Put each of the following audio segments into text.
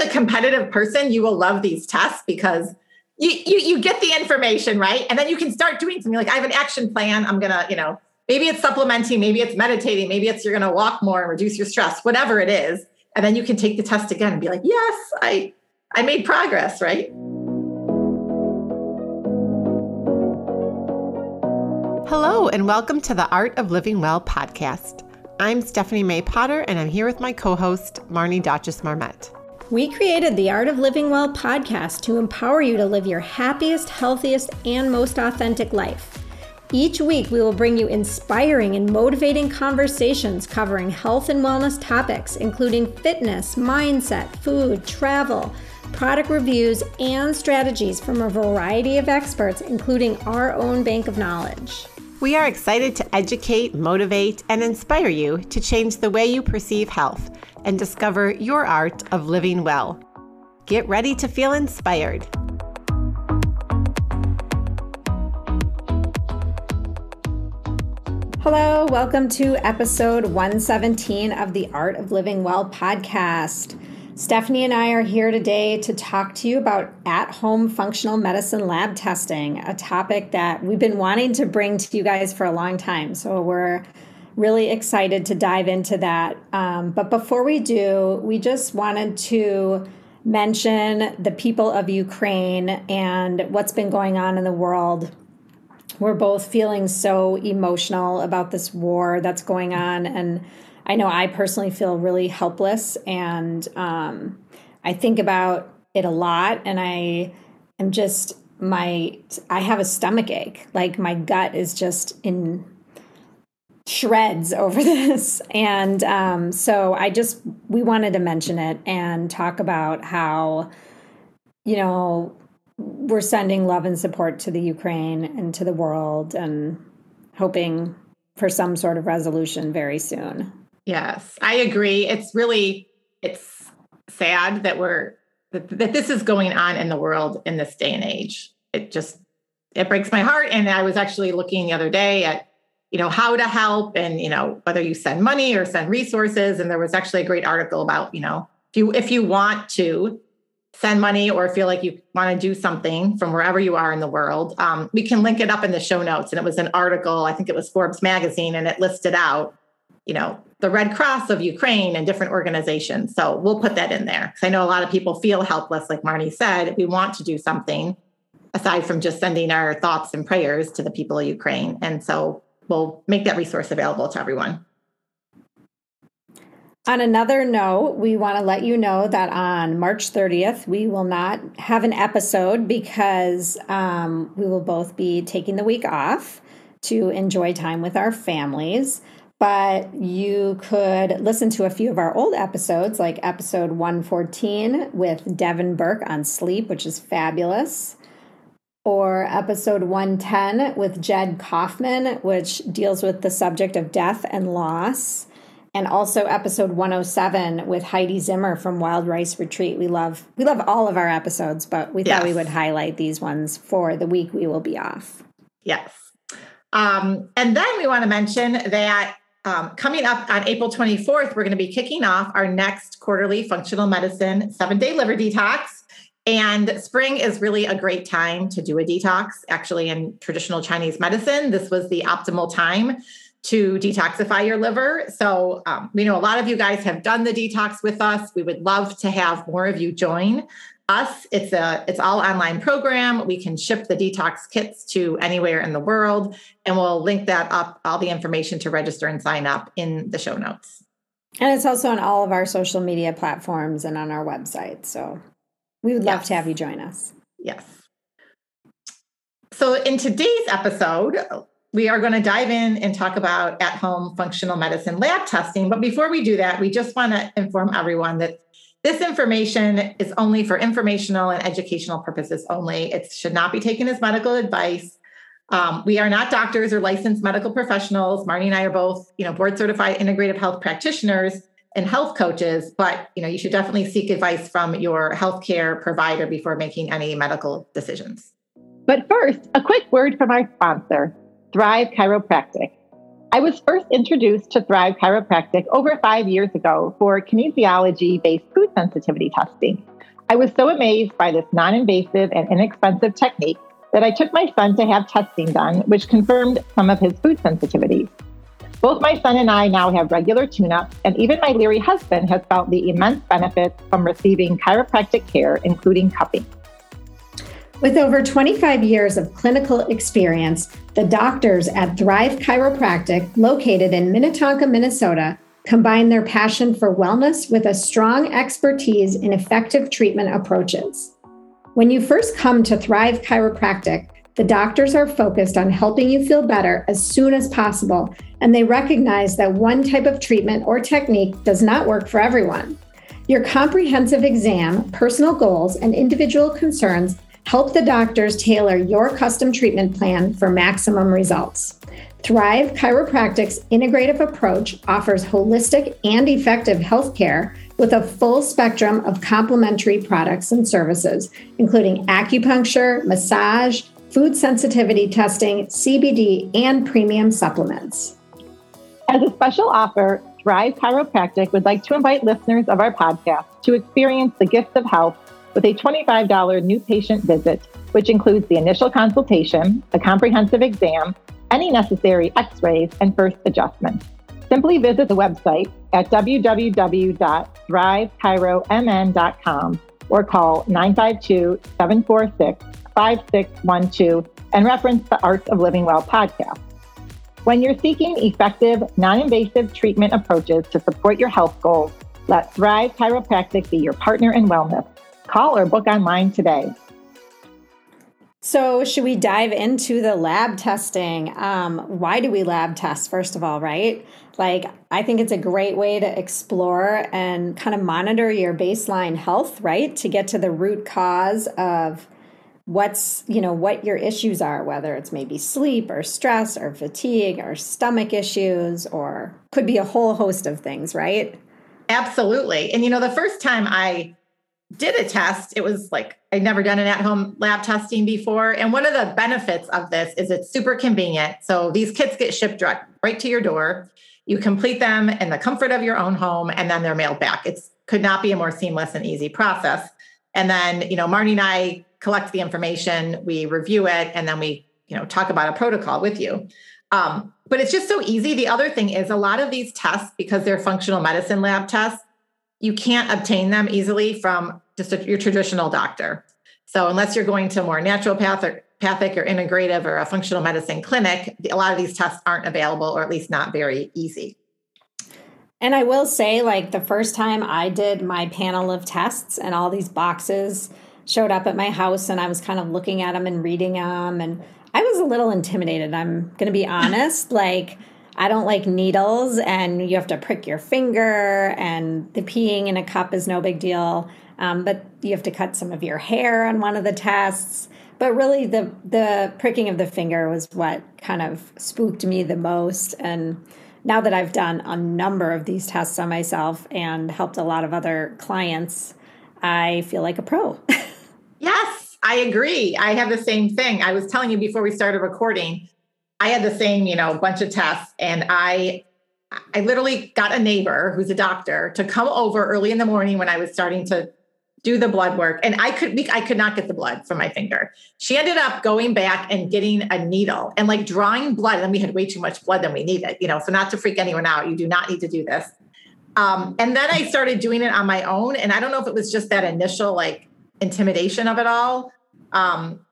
like a competitive person, you will love these tests because you, you you get the information right, and then you can start doing something. Like I have an action plan. I'm gonna, you know, maybe it's supplementing, maybe it's meditating, maybe it's you're gonna walk more and reduce your stress, whatever it is, and then you can take the test again and be like, yes, I I made progress, right? Hello, and welcome to the Art of Living Well podcast. I'm Stephanie May Potter, and I'm here with my co host, Marnie Dotches Marmette. We created the Art of Living Well podcast to empower you to live your happiest, healthiest, and most authentic life. Each week, we will bring you inspiring and motivating conversations covering health and wellness topics, including fitness, mindset, food, travel, product reviews, and strategies from a variety of experts, including our own bank of knowledge. We are excited to educate, motivate, and inspire you to change the way you perceive health and discover your art of living well. Get ready to feel inspired. Hello, welcome to episode 117 of the Art of Living Well podcast. Stephanie and I are here today to talk to you about at home functional medicine lab testing, a topic that we've been wanting to bring to you guys for a long time. So we're really excited to dive into that. Um, but before we do, we just wanted to mention the people of Ukraine and what's been going on in the world. We're both feeling so emotional about this war that's going on. And I know I personally feel really helpless. And um, I think about it a lot. And I am just, my, I have a stomach ache. Like my gut is just in shreds over this. And um, so I just, we wanted to mention it and talk about how, you know, we're sending love and support to the Ukraine and to the world and hoping for some sort of resolution very soon. Yes, I agree. It's really, it's sad that we're, that, that this is going on in the world in this day and age. It just, it breaks my heart. And I was actually looking the other day at you know how to help and you know whether you send money or send resources and there was actually a great article about you know if you if you want to send money or feel like you want to do something from wherever you are in the world um, we can link it up in the show notes and it was an article i think it was forbes magazine and it listed out you know the red cross of ukraine and different organizations so we'll put that in there because i know a lot of people feel helpless like marnie said we want to do something aside from just sending our thoughts and prayers to the people of ukraine and so we'll make that resource available to everyone. On another note, we want to let you know that on March 30th, we will not have an episode because um, we will both be taking the week off to enjoy time with our families. But you could listen to a few of our old episodes, like episode 114 with Devin Burke on sleep, which is fabulous or episode 110 with Jed Kaufman, which deals with the subject of death and loss. And also episode 107 with Heidi Zimmer from Wild Rice Retreat. We love we love all of our episodes, but we thought yes. we would highlight these ones for the week we will be off. Yes. Um, and then we want to mention that um, coming up on April 24th, we're going to be kicking off our next quarterly functional medicine seven day liver detox. And spring is really a great time to do a detox. Actually, in traditional Chinese medicine, this was the optimal time to detoxify your liver. So, um, we know a lot of you guys have done the detox with us. We would love to have more of you join us. It's a it's all online program. We can ship the detox kits to anywhere in the world, and we'll link that up, all the information to register and sign up in the show notes. And it's also on all of our social media platforms and on our website. So we would love yes. to have you join us. Yes. So, in today's episode, we are going to dive in and talk about at home functional medicine lab testing. But before we do that, we just want to inform everyone that this information is only for informational and educational purposes only. It should not be taken as medical advice. Um, we are not doctors or licensed medical professionals. Marnie and I are both, you know, board certified integrative health practitioners and health coaches, but you know, you should definitely seek advice from your healthcare provider before making any medical decisions. But first, a quick word from our sponsor, Thrive Chiropractic. I was first introduced to Thrive Chiropractic over five years ago for kinesiology based food sensitivity testing. I was so amazed by this non invasive and inexpensive technique that I took my son to have testing done, which confirmed some of his food sensitivities. Both my son and I now have regular tune ups, and even my leery husband has felt the immense benefits from receiving chiropractic care, including cupping. With over 25 years of clinical experience, the doctors at Thrive Chiropractic, located in Minnetonka, Minnesota, combine their passion for wellness with a strong expertise in effective treatment approaches. When you first come to Thrive Chiropractic, the doctors are focused on helping you feel better as soon as possible, and they recognize that one type of treatment or technique does not work for everyone. Your comprehensive exam, personal goals, and individual concerns Help the doctors tailor your custom treatment plan for maximum results. Thrive Chiropractic's integrative approach offers holistic and effective healthcare with a full spectrum of complementary products and services, including acupuncture, massage, food sensitivity testing, CBD, and premium supplements. As a special offer, Thrive Chiropractic would like to invite listeners of our podcast to experience the gift of health with a $25 new patient visit, which includes the initial consultation, a comprehensive exam, any necessary x rays, and first adjustments. Simply visit the website at www.thrivechiromn.com or call 952 746 5612 and reference the Arts of Living Well podcast. When you're seeking effective, non invasive treatment approaches to support your health goals, let Thrive Chiropractic be your partner in wellness. Call or book online today. So, should we dive into the lab testing? Um, why do we lab test, first of all, right? Like, I think it's a great way to explore and kind of monitor your baseline health, right? To get to the root cause of what's, you know, what your issues are, whether it's maybe sleep or stress or fatigue or stomach issues, or could be a whole host of things, right? Absolutely. And, you know, the first time I did a test. It was like I'd never done an at home lab testing before. And one of the benefits of this is it's super convenient. So these kits get shipped direct right to your door. You complete them in the comfort of your own home and then they're mailed back. It could not be a more seamless and easy process. And then, you know, Marnie and I collect the information, we review it, and then we, you know, talk about a protocol with you. Um, but it's just so easy. The other thing is a lot of these tests, because they're functional medicine lab tests, you can't obtain them easily from just a, your traditional doctor. So unless you're going to more naturopathic or integrative or a functional medicine clinic, a lot of these tests aren't available or at least not very easy. And I will say, like the first time I did my panel of tests and all these boxes showed up at my house, and I was kind of looking at them and reading them, and I was a little intimidated. I'm going to be honest. like, I don't like needles and you have to prick your finger and the peeing in a cup is no big deal. Um, but you have to cut some of your hair on one of the tests. But really the the pricking of the finger was what kind of spooked me the most. And now that I've done a number of these tests on myself and helped a lot of other clients, I feel like a pro. yes, I agree. I have the same thing. I was telling you before we started recording I had the same, you know, bunch of tests and I I literally got a neighbor who's a doctor to come over early in the morning when I was starting to do the blood work and I could I could not get the blood from my finger. She ended up going back and getting a needle and like drawing blood and we had way too much blood than we needed, you know, so not to freak anyone out, you do not need to do this. Um, and then I started doing it on my own and I don't know if it was just that initial like intimidation of it all. Um,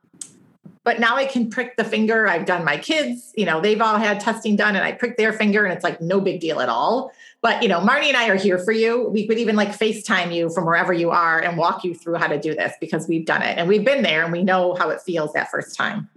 but now I can prick the finger. I've done my kids, you know, they've all had testing done and I prick their finger and it's like no big deal at all. But, you know, Marnie and I are here for you. We could even like FaceTime you from wherever you are and walk you through how to do this because we've done it and we've been there and we know how it feels that first time.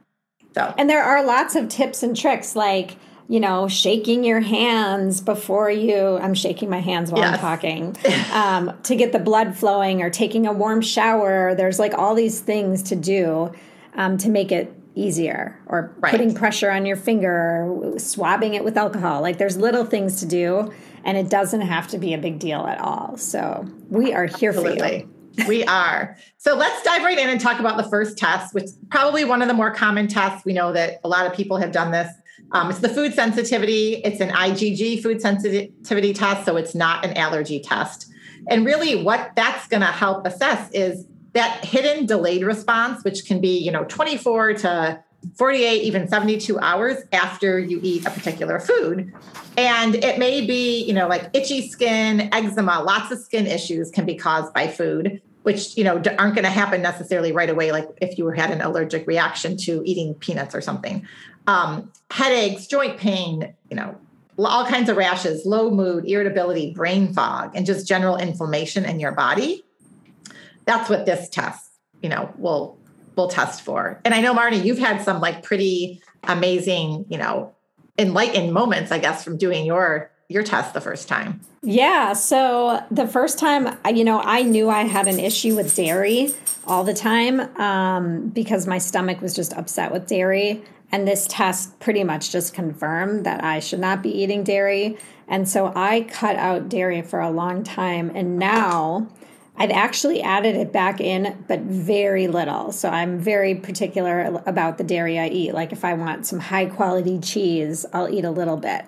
So, and there are lots of tips and tricks like, you know, shaking your hands before you, I'm shaking my hands while yes. I'm talking, um, to get the blood flowing or taking a warm shower. There's like all these things to do um, to make it easier or right. putting pressure on your finger or swabbing it with alcohol like there's little things to do and it doesn't have to be a big deal at all so we are here Absolutely. for you we are so let's dive right in and talk about the first test which is probably one of the more common tests we know that a lot of people have done this Um, it's the food sensitivity. It's an IgG food sensitivity test, so it's not an allergy test. And really, what that's going to help assess is that hidden delayed response, which can be, you know, 24 to 48, even 72 hours after you eat a particular food. And it may be, you know, like itchy skin, eczema, lots of skin issues can be caused by food, which, you know, aren't going to happen necessarily right away, like if you had an allergic reaction to eating peanuts or something. Um, headaches, joint pain, you know, all kinds of rashes, low mood, irritability, brain fog, and just general inflammation in your body. That's what this test, you know, will will test for. And I know Marnie, you've had some like pretty amazing, you know, enlightened moments, I guess, from doing your your test the first time. Yeah. So the first time, you know, I knew I had an issue with dairy all the time um, because my stomach was just upset with dairy. And this test pretty much just confirmed that I should not be eating dairy. And so I cut out dairy for a long time. And now I've actually added it back in, but very little. So I'm very particular about the dairy I eat. Like if I want some high quality cheese, I'll eat a little bit.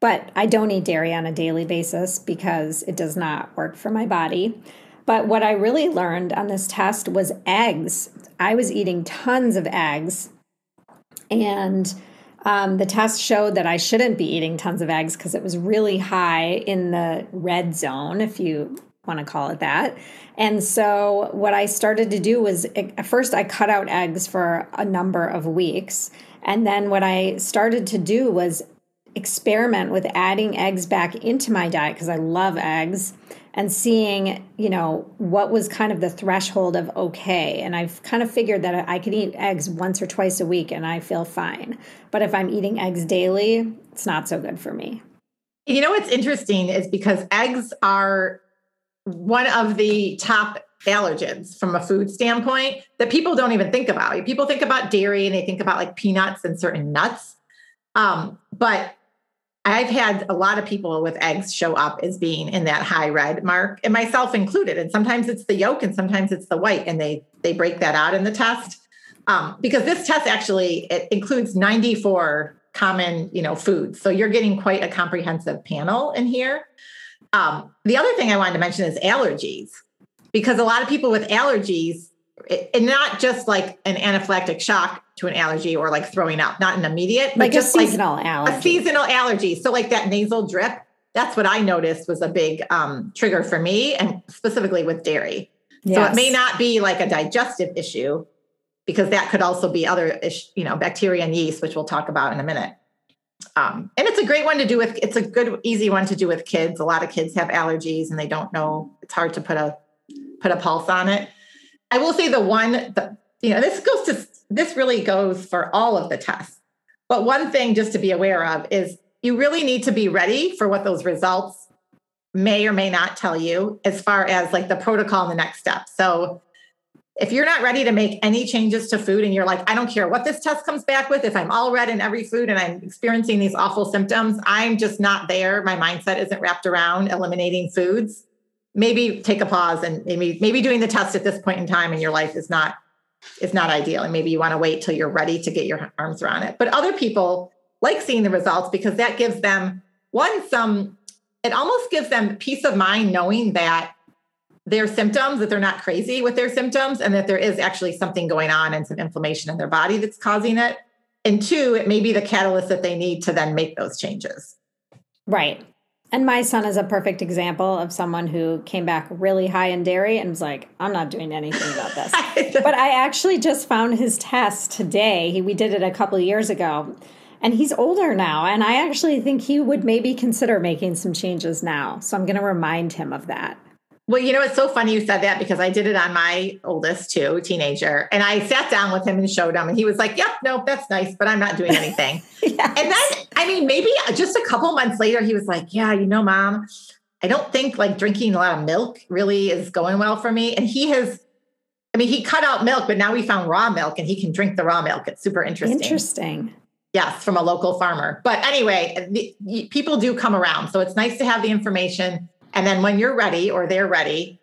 But I don't eat dairy on a daily basis because it does not work for my body. But what I really learned on this test was eggs. I was eating tons of eggs and um, the test showed that I shouldn't be eating tons of eggs because it was really high in the red zone, if you want to call it that. And so, what I started to do was at first, I cut out eggs for a number of weeks. And then, what I started to do was experiment with adding eggs back into my diet because I love eggs and seeing, you know, what was kind of the threshold of okay. And I've kind of figured that I could eat eggs once or twice a week and I feel fine. But if I'm eating eggs daily, it's not so good for me. You know what's interesting is because eggs are one of the top allergens from a food standpoint that people don't even think about. People think about dairy and they think about like peanuts and certain nuts. Um, but I've had a lot of people with eggs show up as being in that high red mark, and myself included. And sometimes it's the yolk, and sometimes it's the white, and they they break that out in the test um, because this test actually it includes 94 common you know foods, so you're getting quite a comprehensive panel in here. Um, the other thing I wanted to mention is allergies, because a lot of people with allergies, and not just like an anaphylactic shock to an allergy or like throwing up, not an immediate, like just a seasonal like allergy. A seasonal allergy. So like that nasal drip, that's what I noticed was a big um, trigger for me, and specifically with dairy. Yes. So it may not be like a digestive issue, because that could also be other, you know, bacteria and yeast, which we'll talk about in a minute. Um, and it's a great one to do with. It's a good, easy one to do with kids. A lot of kids have allergies and they don't know. It's hard to put a put a pulse on it. I will say the one, the, you know, this goes to this really goes for all of the tests. But one thing just to be aware of is you really need to be ready for what those results may or may not tell you as far as like the protocol and the next step. So if you're not ready to make any changes to food and you're like, I don't care what this test comes back with, if I'm all red in every food and I'm experiencing these awful symptoms, I'm just not there. My mindset isn't wrapped around eliminating foods. Maybe take a pause and maybe maybe doing the test at this point in time in your life is not is not ideal. And maybe you want to wait till you're ready to get your arms around it. But other people like seeing the results because that gives them one, some, it almost gives them peace of mind knowing that their symptoms, that they're not crazy with their symptoms and that there is actually something going on and some inflammation in their body that's causing it. And two, it may be the catalyst that they need to then make those changes. Right. And my son is a perfect example of someone who came back really high in dairy and was like, I'm not doing anything about this. but I actually just found his test today. He, we did it a couple years ago. And he's older now. And I actually think he would maybe consider making some changes now. So I'm going to remind him of that. Well, you know, it's so funny you said that because I did it on my oldest too, teenager. And I sat down with him and showed him, and he was like, Yep, no, that's nice, but I'm not doing anything. yes. And then, I mean, maybe just a couple months later, he was like, Yeah, you know, mom, I don't think like drinking a lot of milk really is going well for me. And he has, I mean, he cut out milk, but now we found raw milk and he can drink the raw milk. It's super interesting. Interesting. Yes, from a local farmer. But anyway, the, people do come around. So it's nice to have the information and then when you're ready or they're ready,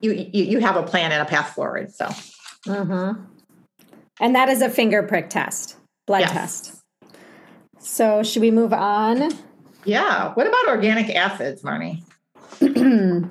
you you, you have a plan and a path forward. So, mm-hmm. and that is a finger prick test, blood yes. test. So, should we move on? Yeah. What about organic acids, Marnie?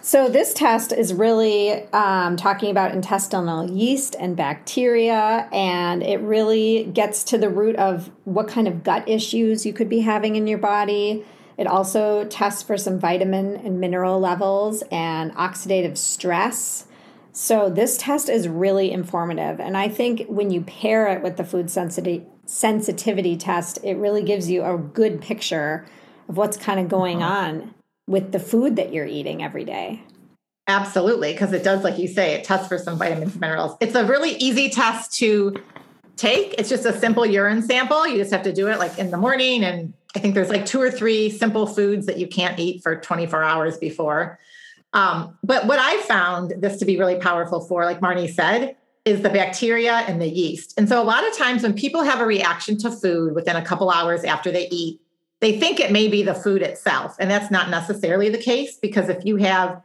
so, this test is really um, talking about intestinal yeast and bacteria, and it really gets to the root of what kind of gut issues you could be having in your body. It also tests for some vitamin and mineral levels and oxidative stress. So, this test is really informative. And I think when you pair it with the food sensitivity, sensitivity test, it really gives you a good picture of what's kind of going uh-huh. on with the food that you're eating every day. Absolutely, because it does, like you say, it tests for some vitamins and minerals. It's a really easy test to take. It's just a simple urine sample. You just have to do it like in the morning. And I think there's like two or three simple foods that you can't eat for 24 hours before. Um, but what I found this to be really powerful for, like Marnie said, is the bacteria and the yeast. And so a lot of times when people have a reaction to food within a couple hours after they eat, they think it may be the food itself. And that's not necessarily the case because if you have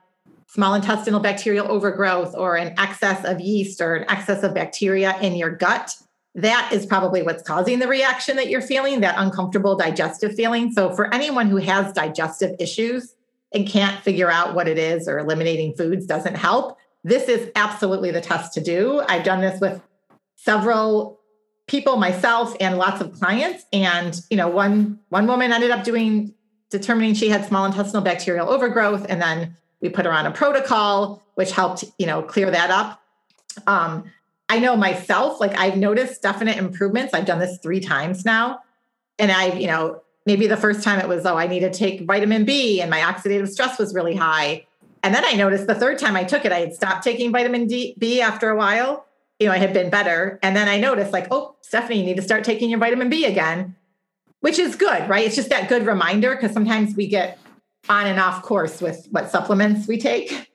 small intestinal bacterial overgrowth or an excess of yeast or an excess of bacteria in your gut, that is probably what's causing the reaction that you're feeling, that uncomfortable digestive feeling. So, for anyone who has digestive issues and can't figure out what it is or eliminating foods doesn't help, this is absolutely the test to do. I've done this with several people myself and lots of clients and you know one one woman ended up doing determining she had small intestinal bacterial overgrowth and then we put her on a protocol which helped you know clear that up um, i know myself like i've noticed definite improvements. I've done this three times now. And i've you know maybe the first time it was oh i need to take vitamin b and my oxidative stress was really high. And then i noticed the third time i took it i had stopped taking vitamin D, b after a while. You know i had been better. And then i noticed like oh stephanie you need to start taking your vitamin b again which is good right? It's just that good reminder because sometimes we get on and off course with what supplements we take.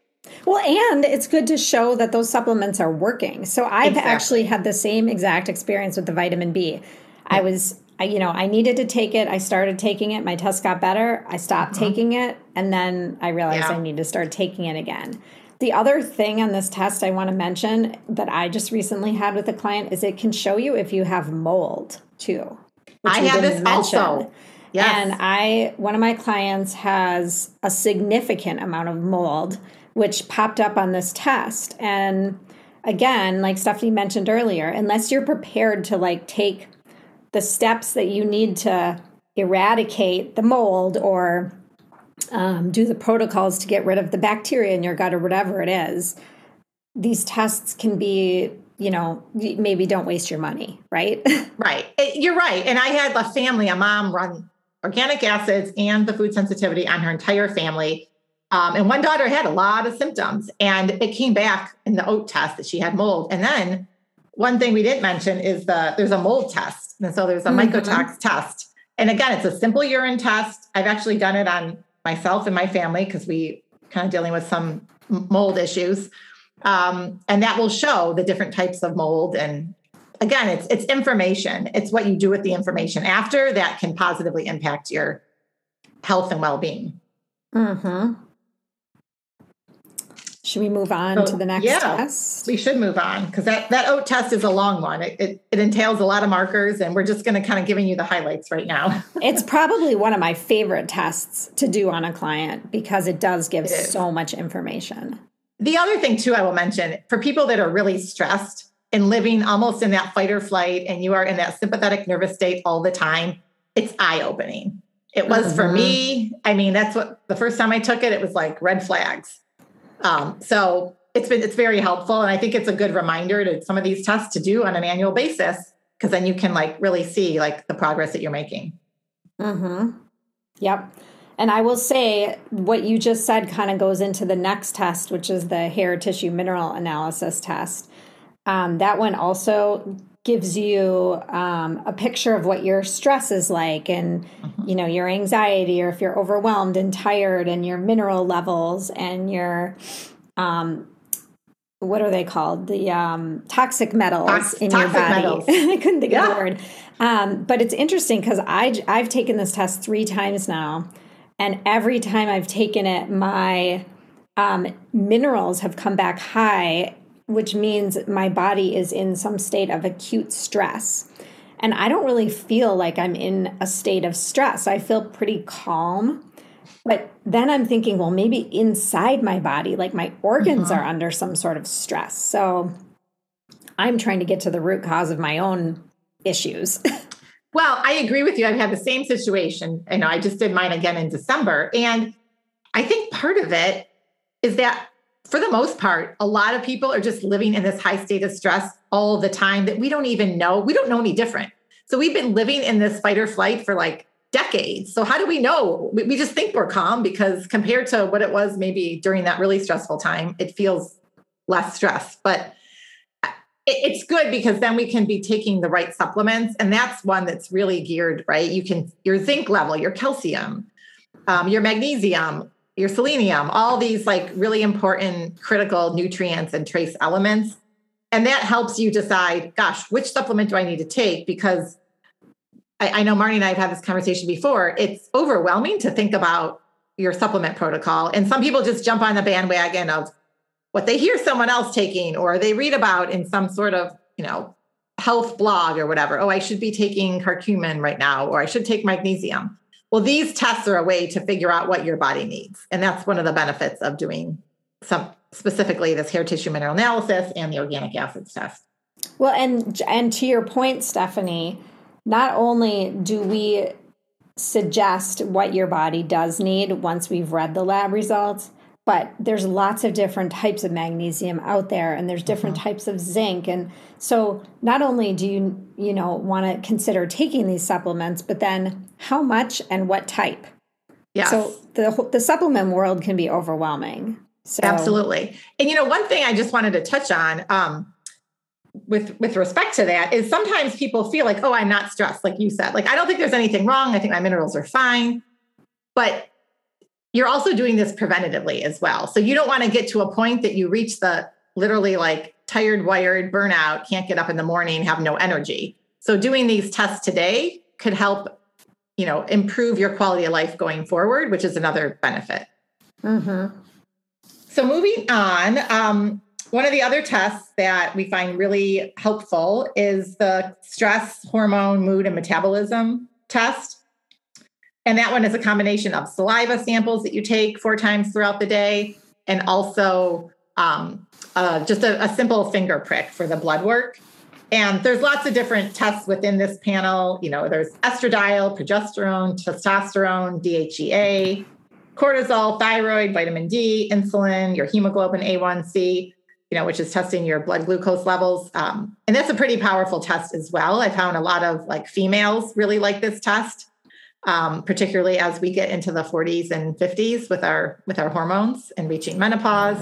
Well, and it's good to show that those supplements are working. So I've exactly. actually had the same exact experience with the vitamin B. I was, I, you know, I needed to take it. I started taking it. My test got better. I stopped mm-hmm. taking it. And then I realized yeah. I need to start taking it again. The other thing on this test I want to mention that I just recently had with a client is it can show you if you have mold too. I have this mention. also. Yes. And I, one of my clients has a significant amount of mold, which popped up on this test. And again, like Stephanie mentioned earlier, unless you're prepared to like take the steps that you need to eradicate the mold or um, do the protocols to get rid of the bacteria in your gut or whatever it is, these tests can be you know, maybe don't waste your money, right? right. You're right. And I had a family, a mom run organic acids and the food sensitivity on her entire family. Um, and one daughter had a lot of symptoms, and it came back in the OAT test that she had mold. And then one thing we didn't mention is the there's a mold test, and so there's a mm-hmm. mycotox test. And again, it's a simple urine test. I've actually done it on myself and my family because we kind of dealing with some mold issues, um, and that will show the different types of mold and again, it's it's information. It's what you do with the information after that can positively impact your health and well-being. Hmm. Should we move on so, to the next yeah, test? We should move on because that that OAT test is a long one. It, it, it entails a lot of markers, and we're just going to kind of giving you the highlights right now. it's probably one of my favorite tests to do on a client because it does give it so much information. The other thing too, I will mention for people that are really stressed, and living almost in that fight or flight and you are in that sympathetic nervous state all the time, it's eye opening. It was mm-hmm. for me. I mean, that's what the first time I took it, it was like red flags. Um, so it's been it's very helpful, and I think it's a good reminder to some of these tests to do on an annual basis because then you can like really see like the progress that you're making. Hmm. Yep. And I will say what you just said kind of goes into the next test, which is the hair tissue mineral analysis test. Um, that one also gives you um, a picture of what your stress is like and mm-hmm. you know your anxiety or if you're overwhelmed and tired and your mineral levels and your um, what are they called the um, toxic metals Tox- in toxic your body i couldn't think yeah. of the word um, but it's interesting because i've taken this test three times now and every time i've taken it my um, minerals have come back high which means my body is in some state of acute stress. And I don't really feel like I'm in a state of stress. I feel pretty calm. But then I'm thinking, well, maybe inside my body, like my organs mm-hmm. are under some sort of stress. So I'm trying to get to the root cause of my own issues. well, I agree with you. I've had the same situation. You know, I just did mine again in December. And I think part of it is that for the most part, a lot of people are just living in this high state of stress all the time that we don't even know. We don't know any different. So we've been living in this fight or flight for like decades. So how do we know? We, just think we're calm because compared to what it was maybe during that really stressful time, it feels less stress. But it's good because then we can be taking the right supplements and that's one that's really geared right you can your zinc level your calcium um, your magnesium your selenium all these like really important critical nutrients and trace elements and that helps you decide gosh which supplement do i need to take because I, I know marnie and i have had this conversation before it's overwhelming to think about your supplement protocol and some people just jump on the bandwagon of what they hear someone else taking or they read about in some sort of, you know, health blog or whatever. Oh, I should be taking curcumin right now, or I should take magnesium. Well, these tests are a way to figure out what your body needs. And that's one of the benefits of doing some specifically this hair tissue mineral analysis and the organic acids test. Well, and and to your point, Stephanie, not only do we suggest what your body does need once we've read the lab results, but there's lots of different types of magnesium out there and there's different mm-hmm. types of zinc. And so not only do you you know want to consider taking these supplements but then how much and what type? Yeah so the the supplement world can be overwhelming. So absolutely. And you know one thing i just wanted to touch on um, with with respect to that is sometimes people feel like oh i'm not stressed like you said. Like i don't think there's anything wrong. I think my minerals are fine. But you're also doing this preventatively as well. So you don't want to get to a point that you reach the literally like tired, wired, burnout, can't get up in the morning, have no energy. So doing these tests today could help, you know, improve your quality of life going forward, which is another benefit. Mm-hmm. So moving on, um, one of the other tests that we find really helpful is the stress hormone, mood, and metabolism test. And that one is a combination of saliva samples that you take four times throughout the day and also um, uh, just a, a, simple finger prick for the blood work. And there's lots of different tests within this panel. You know, there's estradiol, progesterone, testosterone, DHEA, cortisol, thyroid, vitamin D, insulin, your hemoglobin A1C, you know, which is testing your blood glucose levels. Um, and that's a pretty powerful test as well. I found a lot of like females really like this test um, particularly as we get into the 40s and 50s with our with our hormones and reaching menopause.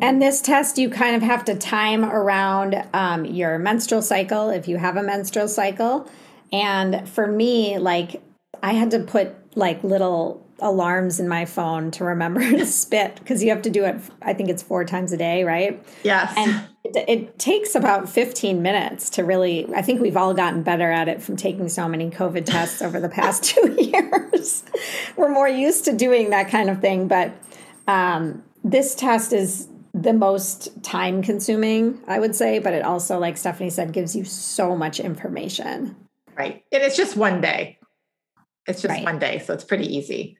And this test, you kind of have to time around um, your menstrual cycle if you have a menstrual cycle. And for me, like I had to put like little alarms in my phone to remember to spit because you have to do it i think it's four times a day right yes and it, it, takes about 15 minutes to really i think we've all gotten better at it from taking so many covid tests over the past two years. We're more used to doing that kind of thing but um, this test is the most time consuming i would say but it also like stephanie said gives you so much information. Right. And it's just one day. It's just right. one day so it's pretty easy.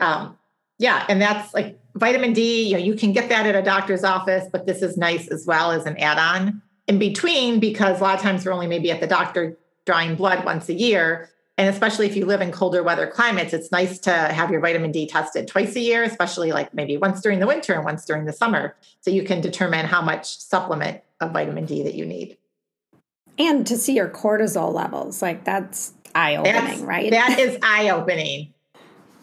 Um, yeah, and that's like vitamin D, you know, you can get that at a doctor's office, but this is nice as well as an add-on in between because a lot of times we're only maybe at the doctor drawing blood once a year. And especially if you live in colder weather climates, it's nice to have your vitamin D tested twice a year, especially like maybe once during the winter and once during the summer. So you can determine how much supplement of vitamin D that you need. And to see your cortisol levels, like that's eye opening, right? That is eye opening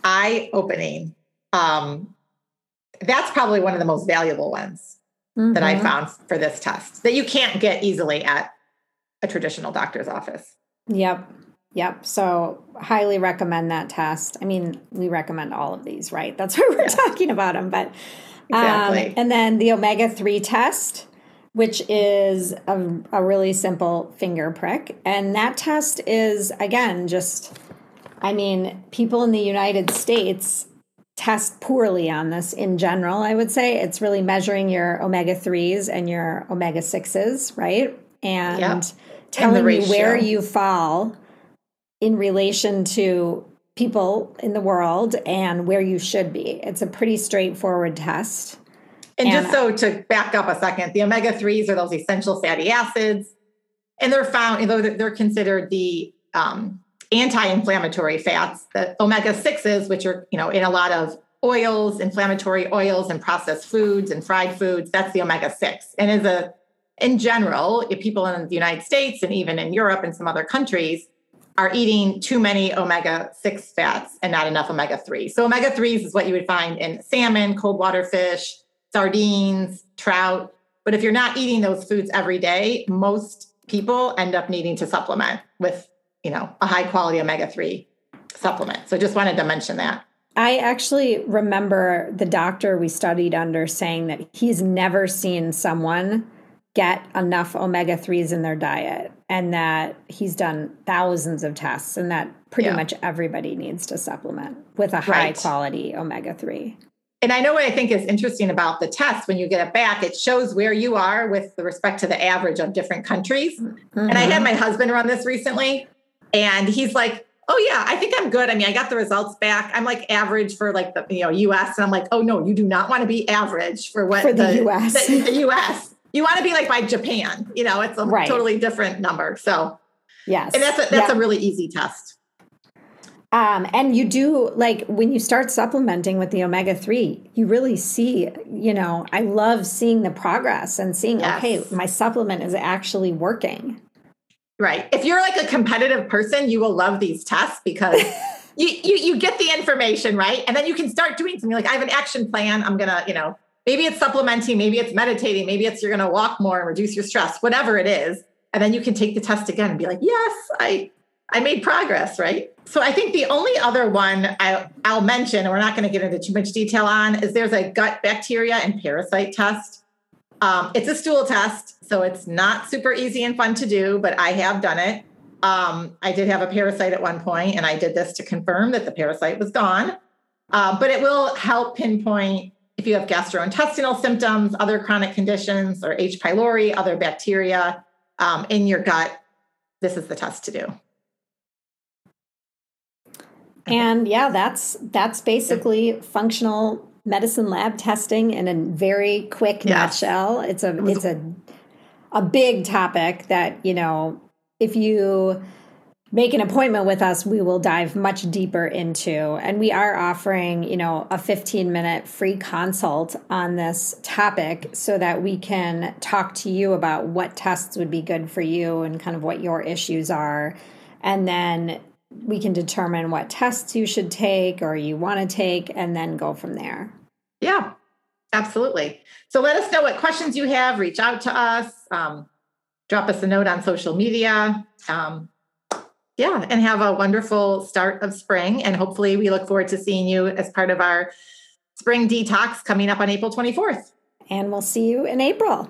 eye opening. Um, that's probably one of the most valuable ones mm-hmm. that I mm-hmm. found for this test that you can't get easily at a traditional doctor's office. Yep. Yep. So, highly recommend that test. I mean, we recommend all of these, right? That's why we're yeah. talking about them. But, um, and then the omega 3 test, which is a, a really simple finger prick. And that test is, again, just I mean, people in the United States test poorly on this in general, I would say. It's really measuring your omega 3s and your omega 6s, right? And telling you where you fall in relation to people in the world and where you should be. It's a pretty straightforward test. And, and just so to back up a second, the omega 3s are those essential fatty acids, and they're found, they're considered the um, anti-inflammatory fats, the omega 6s, which are, you know, in a lot of oils, inflammatory oils and processed foods and fried foods, that's the omega 6. And as a in general, if people in the United States and even in Europe and some other countries are eating too many omega 6 fats and not enough omega 3. So, omega 3s is what you would find in salmon, cold water fish, sardines, trout. But if you're not eating those foods every day, most people end up needing to supplement with, you know, a high quality omega 3 supplement. So, just wanted to mention that. I actually remember the doctor we studied under saying that he's never seen someone get enough omega 3s in their diet and that he's done thousands of tests and that pretty yeah. much everybody needs to supplement with a high right. quality omega 3 and I know what I think is interesting about the test when you get it back, it shows where you are with respect to the average of different countries. Mm-hmm. And I had my husband run this recently, and he's like, Oh yeah, I think I'm good. I mean, I got the results back. I'm like average for like the you know US, and I'm like, oh no, you do not want to be average for what for the, the US. The, the US you want to be like by Japan. You know, it's a right. totally different number. So yes, and that's a, that's a really easy test. Um, and you do like when you start supplementing with the omega 3, you really see, you know, I love seeing the progress and seeing, yes. okay, my supplement is actually working. Right. If you're like a competitive person, you will love these tests because you, you you get the information, right? And then you can start doing something like I have an action plan. I'm gonna, you know, maybe it's supplementing, maybe it's meditating, maybe it's you're going to walk more and reduce your stress, whatever it is. And then you can take the test again and be like, yes, I I made progress, right? So I think the only other one I I, will mention, and we're not going to get into too much detail on, is there's a gut bacteria and parasite test. Um, it's a stool test, so it's not super easy and fun to do, but I have done it. Um, I did have a parasite at one point, and I did this to confirm that the parasite was gone. Uh, but it will help pinpoint if you have gastrointestinal symptoms, other chronic conditions, or H. pylori, other bacteria um, in your gut, this is the test to do. And yeah, that's that's basically functional medicine lab testing in a very quick nutshell. It's a it's a a big topic that, you know, if you make an appointment with us, we will dive much deeper into. And we are offering, you know, a 15 minute free consult on this topic so that we can talk to you about what tests would be good for you and kind of what your issues are. And then we can determine what tests you should take or you want to take and then go from there. Yeah, absolutely. So let us know what questions you have. Reach out to us. Um, drop us a note on social media. Um, yeah, and have a wonderful start of spring. And hopefully, we look forward to seeing you as part of our spring detox coming up on April 24th. And we'll see you in April.